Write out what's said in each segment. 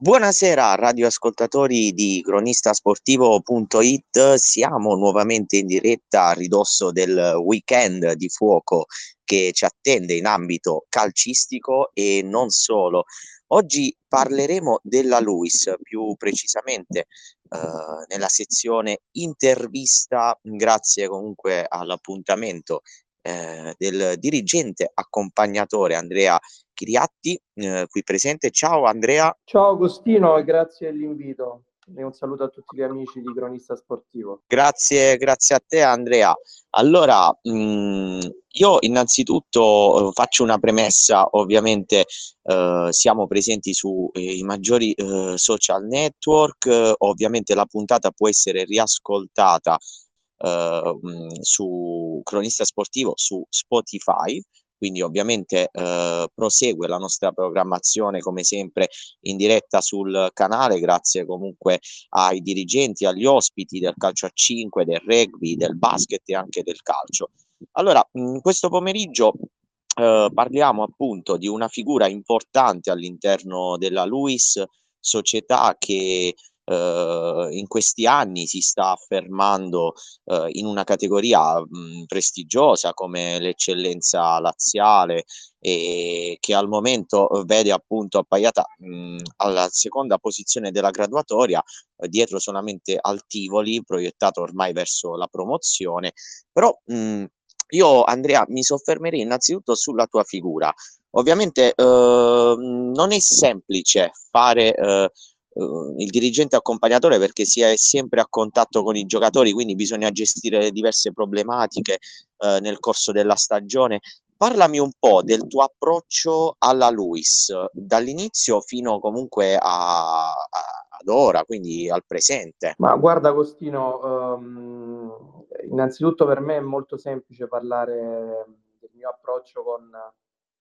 Buonasera radioascoltatori di cronistasportivo.it, siamo nuovamente in diretta a ridosso del weekend di fuoco che ci attende in ambito calcistico e non solo. Oggi parleremo della Luis, più precisamente eh, nella sezione intervista, grazie comunque all'appuntamento eh, del dirigente accompagnatore Andrea Chiriatti, eh, qui presente. Ciao Andrea. Ciao Agostino e grazie dell'invito e un saluto a tutti gli amici di Cronista Sportivo. Grazie, grazie a te Andrea. Allora, mh, mm, io innanzitutto eh, faccio una premessa, ovviamente eh, siamo presenti sui eh, maggiori eh, social network, ovviamente la puntata può essere riascoltata eh, su Cronista Sportivo su Spotify quindi ovviamente eh, prosegue la nostra programmazione come sempre in diretta sul canale grazie comunque ai dirigenti, agli ospiti del calcio a 5, del rugby, del basket e anche del calcio. Allora, mh, questo pomeriggio eh, parliamo appunto di una figura importante all'interno della Luis, società che eh, in questi anni si sta affermando eh, in una categoria mh, prestigiosa come l'eccellenza laziale e che al momento vede appunto appaiata mh, alla seconda posizione della graduatoria eh, dietro solamente al Tivoli proiettato ormai verso la promozione. Però mh, io Andrea mi soffermerei innanzitutto sulla tua figura. Ovviamente eh, non è semplice fare eh, il dirigente accompagnatore perché si è sempre a contatto con i giocatori, quindi bisogna gestire diverse problematiche uh, nel corso della stagione. Parlami un po' del tuo approccio alla Luis, dall'inizio fino comunque a, a, ad ora, quindi al presente. Ma guarda Agostino, um, innanzitutto per me è molto semplice parlare del mio approccio con,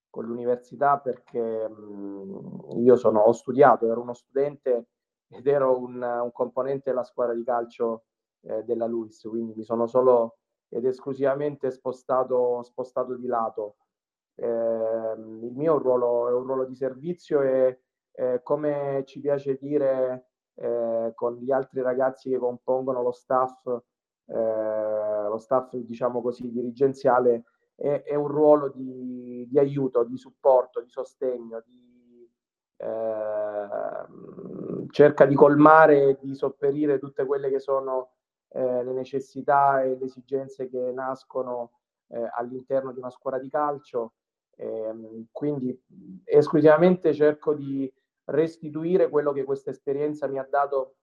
con l'università perché mh, io sono, ho studiato, ero uno studente ed ero un, un componente della squadra di calcio eh, della Luis, quindi mi sono solo ed esclusivamente spostato, spostato di lato. Eh, il mio ruolo è un ruolo di servizio e eh, come ci piace dire eh, con gli altri ragazzi che compongono lo staff, eh, lo staff diciamo così dirigenziale, è, è un ruolo di, di, aiuto, di supporto, di sostegno, di, eh, cerca di colmare e di sopperire tutte quelle che sono eh, le necessità e le esigenze che nascono eh, all'interno di una scuola di calcio. Ehm, quindi esclusivamente cerco di restituire quello che questa esperienza mi ha dato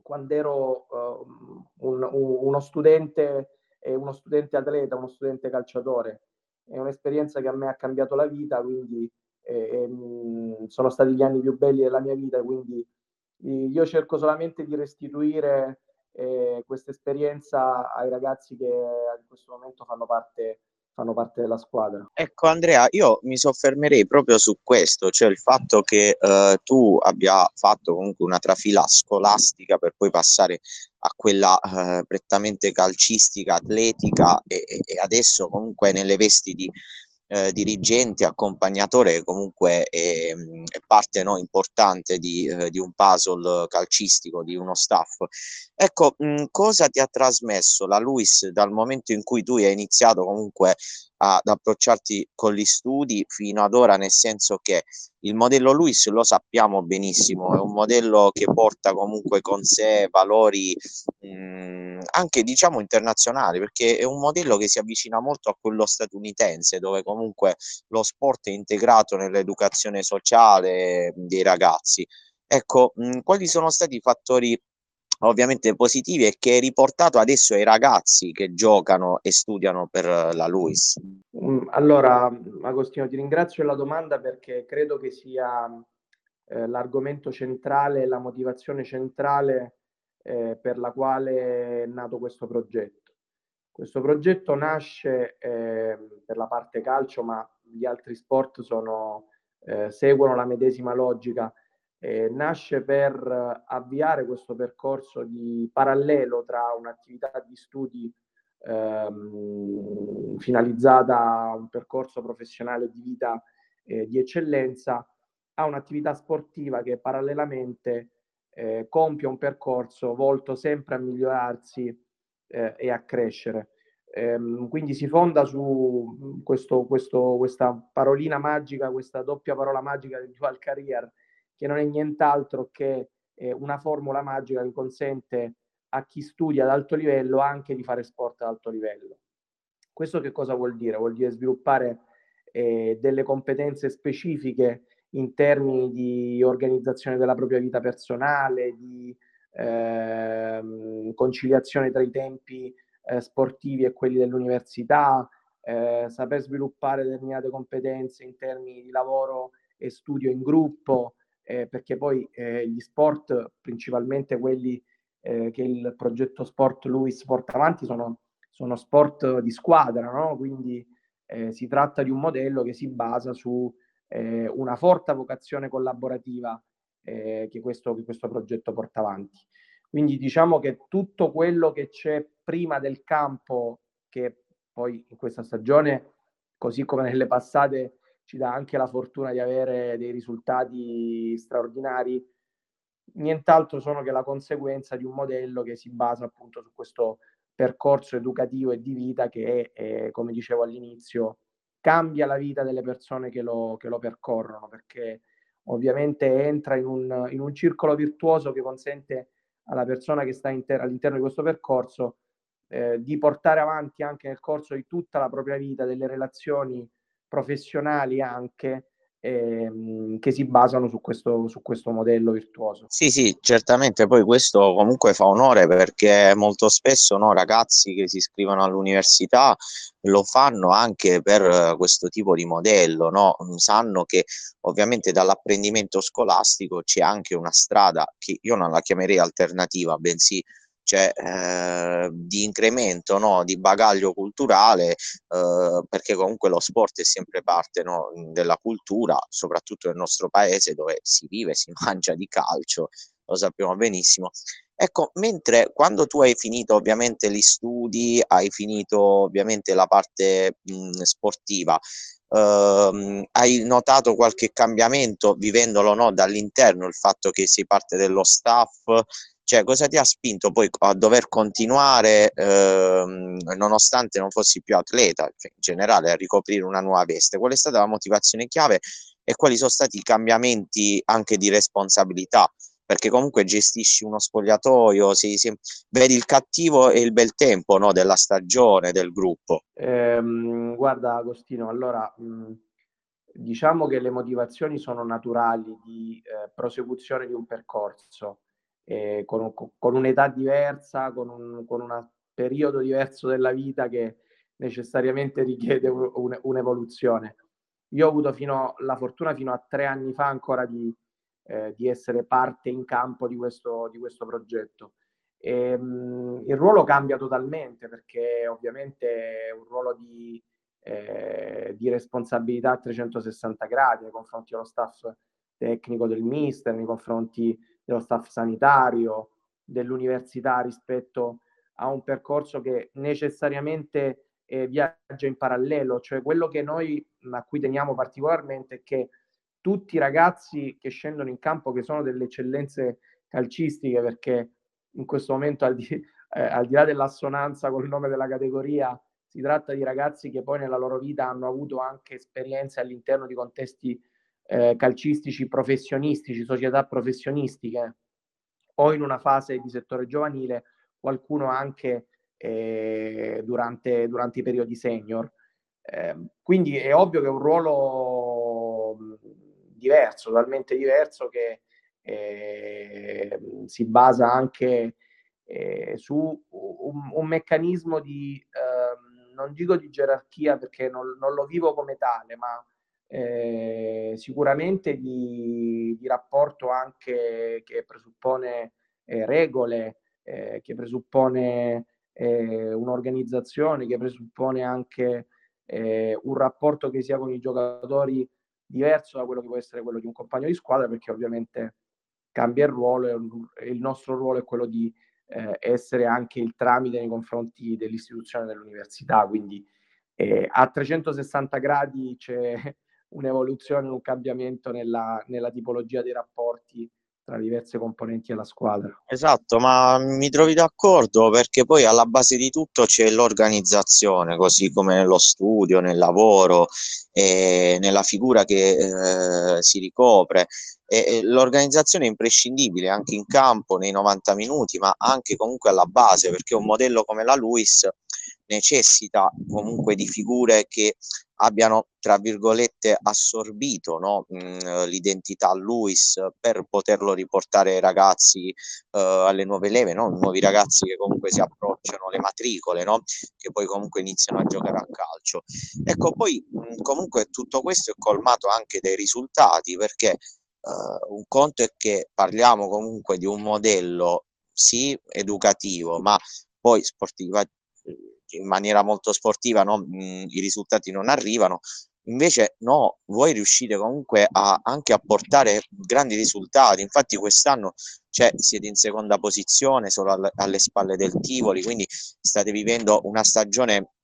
quando ero uh, un, un, uno studente uno studente atleta, uno studente calciatore. È un'esperienza che a me ha cambiato la vita, quindi eh, eh, sono stati gli anni più belli della mia vita, quindi eh, io cerco solamente di restituire eh, questa esperienza ai ragazzi che in questo momento fanno parte fanno parte della squadra. Ecco Andrea, io mi soffermerei proprio su questo, cioè il fatto che eh, tu abbia fatto comunque una trafila scolastica per poi passare a quella eh, prettamente calcistica, atletica e, e, adesso comunque nelle vesti di eh, dirigente, accompagnatore, comunque è, è parte no, importante di, eh, di, un puzzle calcistico, di uno staff. Ecco, mh, cosa ti ha trasmesso la Luis dal momento in cui tu hai iniziato comunque ad approcciarti con gli studi fino ad ora, nel senso che il modello Luis lo sappiamo benissimo, è un modello che porta comunque con sé valori mh, anche diciamo internazionali, perché è un modello che si avvicina molto a quello statunitense, dove comunque lo sport è integrato nell'educazione sociale dei ragazzi. Ecco, mh, quali sono stati i fattori ovviamente positivi e che hai riportato adesso ai ragazzi che giocano e studiano per la Luis? Mm, allora, Agostino, ti ringrazio per la domanda perché credo che sia eh, l'argomento centrale, la motivazione centrale eh, per la quale è nato questo progetto. Questo progetto nasce eh, per la parte calcio, ma gli altri sport sono, eh, seguono la medesima logica eh, nasce per avviare questo percorso di parallelo tra un'attività di studi ehm, finalizzata a un percorso professionale di vita eh, di eccellenza a un'attività sportiva che parallelamente eh, compie un percorso volto sempre a migliorarsi eh, e a crescere. Ehm, quindi si fonda su questo, questo, questa parolina magica, questa doppia parola magica del dual career, che non è nient'altro che eh, una formula magica che consente a chi studia ad alto livello anche di fare sport ad alto livello. Questo che cosa vuol dire? Vuol dire sviluppare eh, delle competenze specifiche in termini di organizzazione della propria vita personale, di eh, conciliazione tra i tempi eh, sportivi e quelli dell'università, eh, saper sviluppare determinate competenze in termini di lavoro e studio in gruppo, eh, perché poi eh, gli sport, principalmente quelli eh, che il progetto Sport Luis porta avanti, sono, sono sport di squadra, no? quindi eh, si tratta di un modello che si basa su eh, una forte vocazione collaborativa eh, che questo, che, questo, progetto porta avanti. Quindi diciamo che tutto quello che c'è prima del campo, che poi in questa stagione, così come nelle passate, ci dà anche la fortuna di avere dei risultati straordinari, nient'altro sono che la conseguenza di un modello che si basa appunto su questo percorso educativo e di vita che, è, come dicevo all'inizio, cambia la vita delle persone che lo, che lo percorrono, perché ovviamente entra in un, in un, circolo virtuoso che consente alla persona che sta inter- all'interno di questo percorso eh, di portare avanti anche nel corso di tutta la propria vita delle relazioni professionali anche ehm, che si basano su questo, su questo modello virtuoso. Sì, sì, certamente poi questo comunque fa onore perché molto spesso no, ragazzi che si iscrivono all'università lo fanno anche per questo tipo di modello, no? sanno che ovviamente dall'apprendimento scolastico c'è anche una strada che io non la chiamerei alternativa, bensì cioè, eh, di incremento no, di bagaglio culturale, eh, perché comunque lo sport è sempre parte no, della cultura, soprattutto nel nostro paese dove si vive, si mangia di calcio, lo sappiamo benissimo. Ecco, mentre quando tu hai finito ovviamente gli studi, hai finito ovviamente la parte mh, sportiva, Uh, hai notato qualche cambiamento vivendolo no, dall'interno, il fatto che sei parte dello staff, cioè, cosa ti ha spinto poi a dover continuare, ehm, nonostante non fossi più atleta, cioè, in generale, a ricoprire una nuova veste? Qual è stata la motivazione chiave e quali sono stati i cambiamenti anche di responsabilità? Perché comunque gestisci uno spogliatoio, si, si, vedi il cattivo e il bel tempo no, della stagione, del gruppo. Ehm, guarda Agostino, allora mh, diciamo che le motivazioni sono naturali di eh, prosecuzione di un percorso eh, con, con, un'età diversa, con un, con un periodo diverso della vita che necessariamente richiede un, un, un'evoluzione. Io ho avuto fino, la fortuna fino a tre anni fa ancora di, eh, di essere parte in campo di questo, di questo progetto. E, ehm, mh, il ruolo cambia totalmente perché ovviamente è un ruolo di, eh, di responsabilità a 360 gradi nei confronti dello staff tecnico del mister, nei confronti dello staff sanitario, dell'università rispetto a un percorso che necessariamente eh, viaggia in parallelo, cioè quello che noi a cui teniamo particolarmente è che tutti i ragazzi che scendono in campo, che sono delle eccellenze calcistiche, perché in questo momento al di, eh, al di là dell'assonanza col nome della categoria, si tratta di ragazzi che poi nella loro vita hanno avuto anche esperienze all'interno di contesti eh, calcistici professionistici, società professionistiche o in una fase di settore giovanile, qualcuno anche eh, durante, durante, i periodi senior. Eh, quindi è ovvio che è un ruolo diverso, totalmente diverso, che eh, si basa anche eh, su un, un, meccanismo di, ehm, non dico di gerarchia perché non, non lo vivo come tale, ma eh, sicuramente di, di, rapporto anche che presuppone eh, regole, eh, che presuppone eh, un'organizzazione, che presuppone anche eh, un rapporto che sia con i giocatori diverso da quello che può essere quello di un compagno di squadra, perché ovviamente cambia il ruolo e il nostro ruolo è quello di eh, essere anche il tramite nei confronti dell'istituzione dell'università, quindi a 360 gradi c'è un'evoluzione, un cambiamento nella, nella tipologia dei rapporti tra diverse componenti della squadra. Esatto, ma mi trovi d'accordo perché poi alla base di tutto c'è l'organizzazione, così come nello studio, nel lavoro e nella figura che eh, si ricopre. E l'organizzazione è imprescindibile anche in campo nei 90 minuti, ma anche comunque alla base, perché un modello come la Luis necessita comunque di figure che abbiano, tra virgolette, assorbito no? mh, l'identità Luis per poterlo riportare ai ragazzi uh, alle nuove leve, no? nuovi ragazzi che comunque si approcciano le matricole, no? che poi comunque iniziano a giocare a calcio. Ecco, poi mh, comunque tutto questo è colmato anche dai risultati, perché uh, un conto è che parliamo comunque di un modello sì educativo, ma poi sportiva, in maniera molto sportiva no? Mh, i risultati non arrivano. Invece no, voi riuscite comunque a, anche a portare grandi risultati. Infatti quest'anno cioè, siete in seconda posizione solo alle, alle spalle del Tivoli, quindi state vivendo una stagione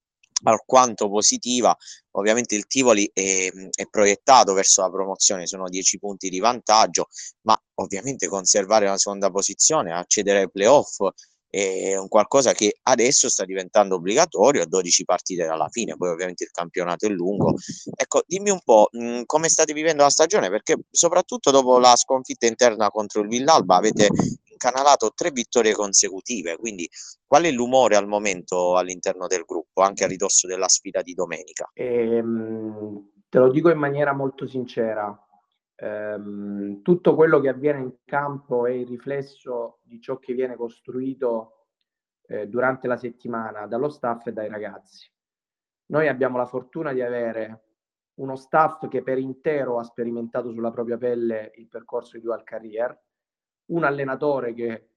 alquanto positiva. Ovviamente il Tivoli è, è, proiettato verso la promozione, sono 10 punti di vantaggio, ma ovviamente conservare la seconda posizione, accedere ai playoff è un qualcosa che adesso sta diventando obbligatorio a 12 partite dalla fine, poi ovviamente il campionato è lungo. Ecco, dimmi un po' mh, come state vivendo la stagione, perché soprattutto dopo la sconfitta interna contro il Villalba avete incanalato tre vittorie consecutive, quindi qual è l'umore al momento all'interno del gruppo, anche a ridosso della sfida di domenica? Ehm, te lo dico in maniera molto sincera, ehm, tutto quello che avviene in campo è il riflesso di ciò che viene costruito eh, durante la settimana dallo staff e dai ragazzi. Noi abbiamo la fortuna di avere uno staff che per intero ha sperimentato sulla propria pelle il percorso di dual career, un allenatore che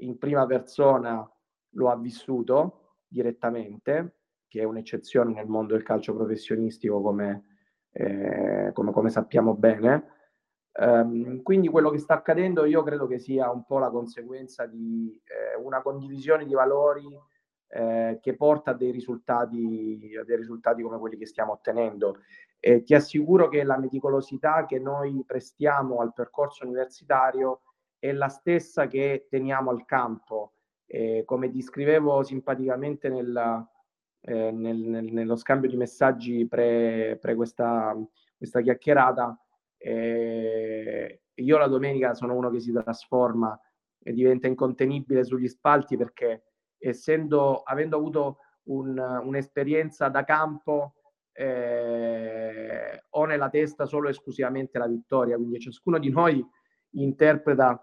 in prima persona lo ha vissuto direttamente, che è un'eccezione nel mondo del calcio professionistico come, eh, come, come sappiamo bene, Um, quindi quello che sta accadendo io credo che sia un po' la conseguenza di eh, una condivisione di valori eh, che porta a dei risultati, a dei risultati come quelli che stiamo ottenendo. E ti assicuro che la meticolosità che noi prestiamo al percorso universitario è la stessa che teniamo al campo. Eh, come descrivevo simpaticamente nel, eh, nel, nel, nello scambio di messaggi pre, pre questa, questa chiacchierata, eh, io la domenica sono uno che si trasforma e diventa incontenibile sugli spalti perché essendo, avendo avuto un, un'esperienza da campo eh, ho nella testa solo e esclusivamente la vittoria, quindi ciascuno di noi interpreta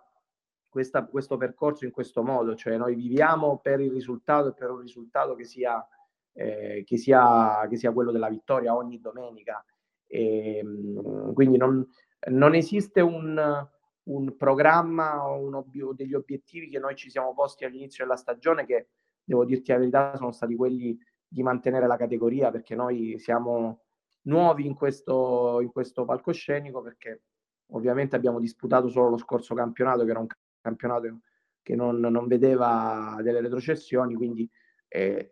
questa, questo percorso in questo modo, cioè noi viviamo per il risultato e per un risultato che sia, eh, che sia, che sia quello della vittoria ogni domenica. E, ehm, quindi non, non esiste un, un programma o ob- degli obiettivi che noi ci siamo posti all'inizio della stagione che, devo dirti la verità, sono stati quelli di mantenere la categoria perché noi siamo nuovi in questo, in questo palcoscenico perché ovviamente abbiamo disputato solo lo scorso campionato che era un campionato che non, non vedeva delle retrocessioni, quindi eh,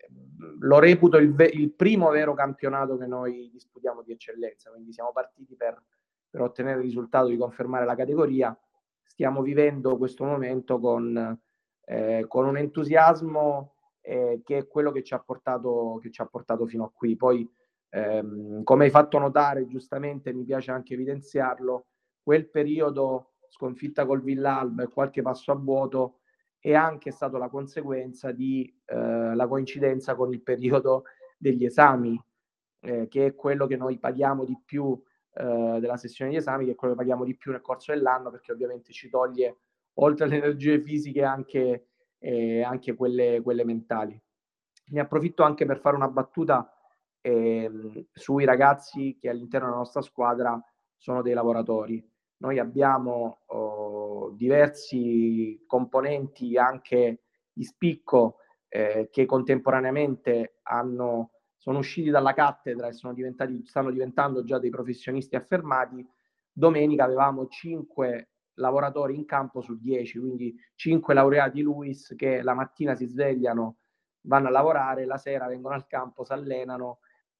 lo reputo il, ve- il, primo vero campionato che noi disputiamo di eccellenza, quindi siamo partiti per, per, ottenere il risultato di confermare la categoria. Stiamo vivendo questo momento con, eh, con un entusiasmo eh, che è quello che ci, ha portato, che ci ha portato fino a qui. Poi, ehm, come hai fatto notare, giustamente mi piace anche evidenziarlo, quel periodo sconfitta col Villalba e qualche passo a vuoto è anche stato la conseguenza di eh, coincidenza con il periodo degli esami, eh, che è quello che noi paghiamo di più eh, della sessione di esami, che è quello che paghiamo di più nel corso dell'anno, perché ovviamente ci toglie, oltre alle energie fisiche, anche, eh, anche quelle, quelle, mentali. Ne approfitto anche per fare una battuta ehm, sui ragazzi che all'interno della nostra squadra sono dei lavoratori. Noi abbiamo diversi componenti anche di spicco eh, che contemporaneamente hanno, sono usciti dalla cattedra e stanno diventando già dei professionisti affermati. Domenica avevamo 5 lavoratori in campo su 10, quindi 5 laureati Luis che la mattina si svegliano, vanno a lavorare, la sera vengono al campo, si allenano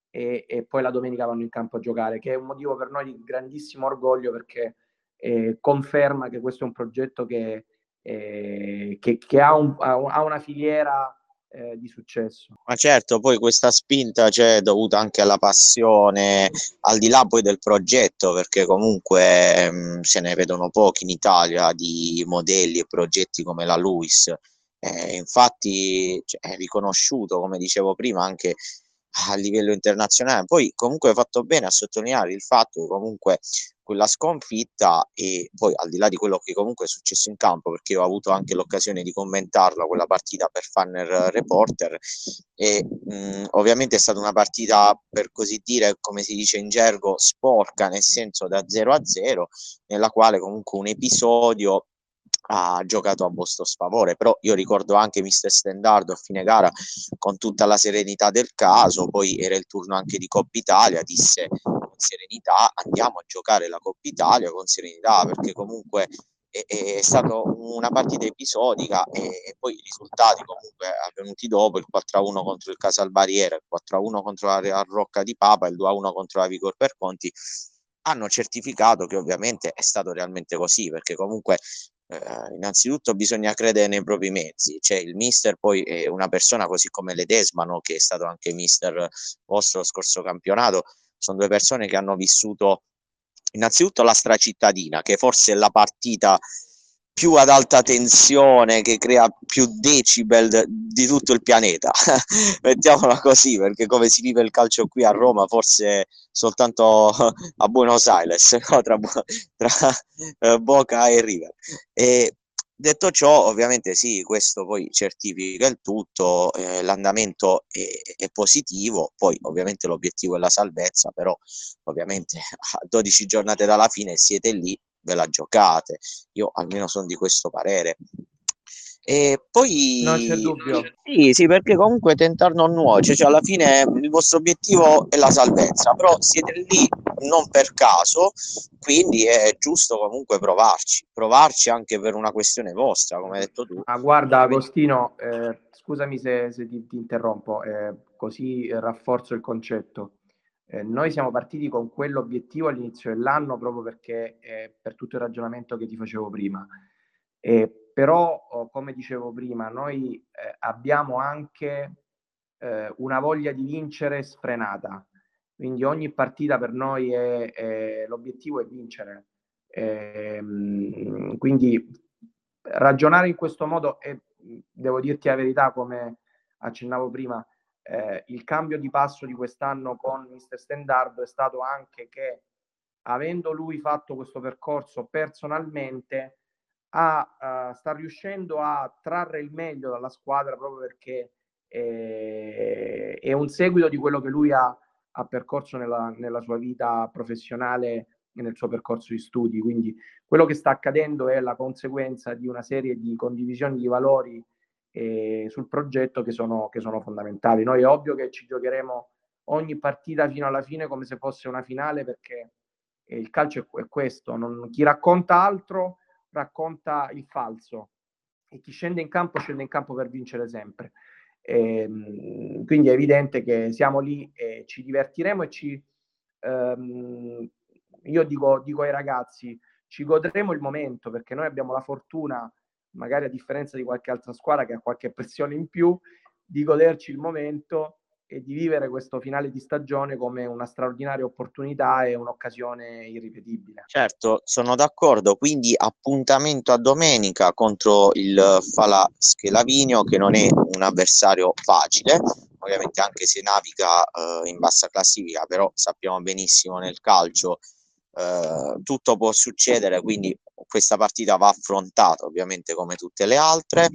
e, e, poi la domenica vanno in campo a giocare, che è un motivo per noi di grandissimo orgoglio perché eh, conferma che questo è un progetto che, eh, che, che ha, un, ha, una filiera eh, di successo. Ma certo, poi questa spinta c'è dovuta anche alla passione, al di là poi del progetto, perché comunque mh, se ne vedono pochi in Italia di modelli e progetti come la Luis. Eh, infatti cioè, è riconosciuto, come dicevo prima, anche a livello internazionale. Poi comunque hai fatto bene a sottolineare il fatto che comunque quella sconfitta e poi al di là di quello che comunque è successo in campo, perché ho avuto anche l'occasione di commentarla quella partita per Fanner Reporter e mh, ovviamente è stata una partita per così dire, come si dice in gergo, sporca, nel senso da 0 a 0, nella quale comunque un episodio ha giocato a vostro sfavore, però io ricordo anche Mister Stendardo a fine gara con tutta la serenità del caso, poi era il turno anche di Coppa Italia, disse con serenità andiamo a giocare la Coppa Italia con serenità perché comunque è, è stata una partita episodica e, e, poi i risultati comunque avvenuti dopo, il 4-1 contro il Casalbariera, il 4-1 contro la Real Rocca di Papa, il 2-1 contro la Vigor Perconti, hanno certificato che ovviamente è stato realmente così, perché comunque eh, innanzitutto bisogna credere nei propri mezzi, cioè il mister poi è una persona così come Ledesmano che è stato anche mister vostro lo scorso campionato, sono due persone che hanno vissuto innanzitutto la stracittadina, che forse è la partita più ad alta tensione, che crea più decibel di tutto il pianeta. Mettiamola così, perché come si vive il calcio qui a Roma, forse soltanto a Buenos Aires, no? tra, tra uh, Boca e River. E detto ciò, ovviamente sì, questo poi certifica il tutto, eh, l'andamento è, è, positivo, poi ovviamente l'obiettivo è la salvezza, però ovviamente a 12 giornate dalla fine siete lì ve la giocate. Io almeno sono di questo parere. E poi non c'è dubbio. Sì, sì, perché comunque tentare non nuoce, cioè alla fine il vostro obiettivo è la salvezza, però siete lì non per caso, quindi è giusto comunque provarci, provarci anche per una questione vostra, come hai detto tu. Ah, guarda Agostino, eh, scusami se, se ti, ti interrompo, eh, così rafforzo il concetto. Eh, noi siamo partiti con quell'obiettivo all'inizio dell'anno proprio perché eh, per tutto il ragionamento che ti facevo prima. Eh, però, oh, come dicevo prima, noi eh, abbiamo anche eh, una voglia di vincere sfrenata. Quindi ogni partita per noi è, è l'obiettivo è vincere. Ehm, quindi ragionare in questo modo e devo dirti la verità, come accennavo prima, eh, il cambio di passo di quest'anno con Mr. Standard è stato anche che avendo lui fatto questo percorso personalmente a, uh, sta riuscendo a trarre il meglio dalla squadra proprio perché eh, è un seguito di quello che lui ha, ha percorso nella, nella, sua vita professionale e nel suo percorso di studi. Quindi quello che sta accadendo è la conseguenza di una serie di condivisioni di valori eh, sul progetto che sono, che sono fondamentali. Noi è ovvio che ci giocheremo ogni partita fino alla fine come se fosse una finale perché eh, il calcio è, questo, non, chi racconta altro racconta il falso e chi scende in campo scende in campo per vincere sempre. E, ehm, quindi è evidente che siamo lì e ci divertiremo e ci, ehm, io dico, dico ai ragazzi, ci godremo il momento perché noi abbiamo la fortuna magari a differenza di qualche altra squadra che ha qualche pressione in più, di goderci il momento e di vivere questo finale di stagione come una straordinaria opportunità e un'occasione irripetibile. Certo, sono d'accordo, quindi appuntamento a domenica contro il Fala Schelavinio che non è un avversario facile, ovviamente anche se naviga eh, in bassa classifica, però sappiamo benissimo nel calcio eh, tutto può succedere, quindi questa partita va affrontata ovviamente come tutte le altre.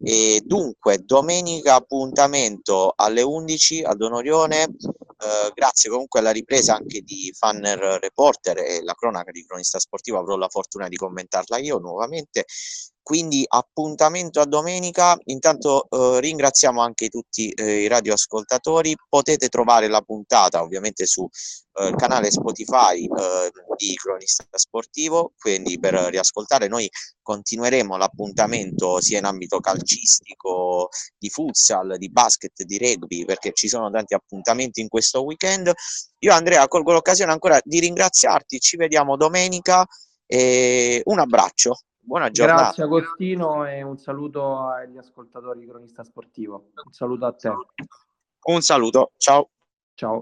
E dunque, domenica appuntamento alle 11 ad Onorione. Eh, grazie comunque alla ripresa anche di Fanner Reporter e la cronaca di cronista sportivo avrò la fortuna di commentarla io nuovamente quindi appuntamento a domenica. Intanto eh, ringraziamo anche tutti eh, i radioascoltatori. Potete trovare la puntata ovviamente sul eh, canale Spotify eh, di Cronista Sportivo, quindi per riascoltare noi continueremo l'appuntamento sia in ambito calcistico, di futsal, di basket, di rugby, perché ci sono tanti appuntamenti in questo weekend. Io Andrea colgo l'occasione ancora di ringraziarti, ci vediamo domenica e un abbraccio. Buona giornata. Grazie Agostino e un saluto agli ascoltatori di Cronista Sportivo. Un saluto a te. Un saluto, ciao. Ciao.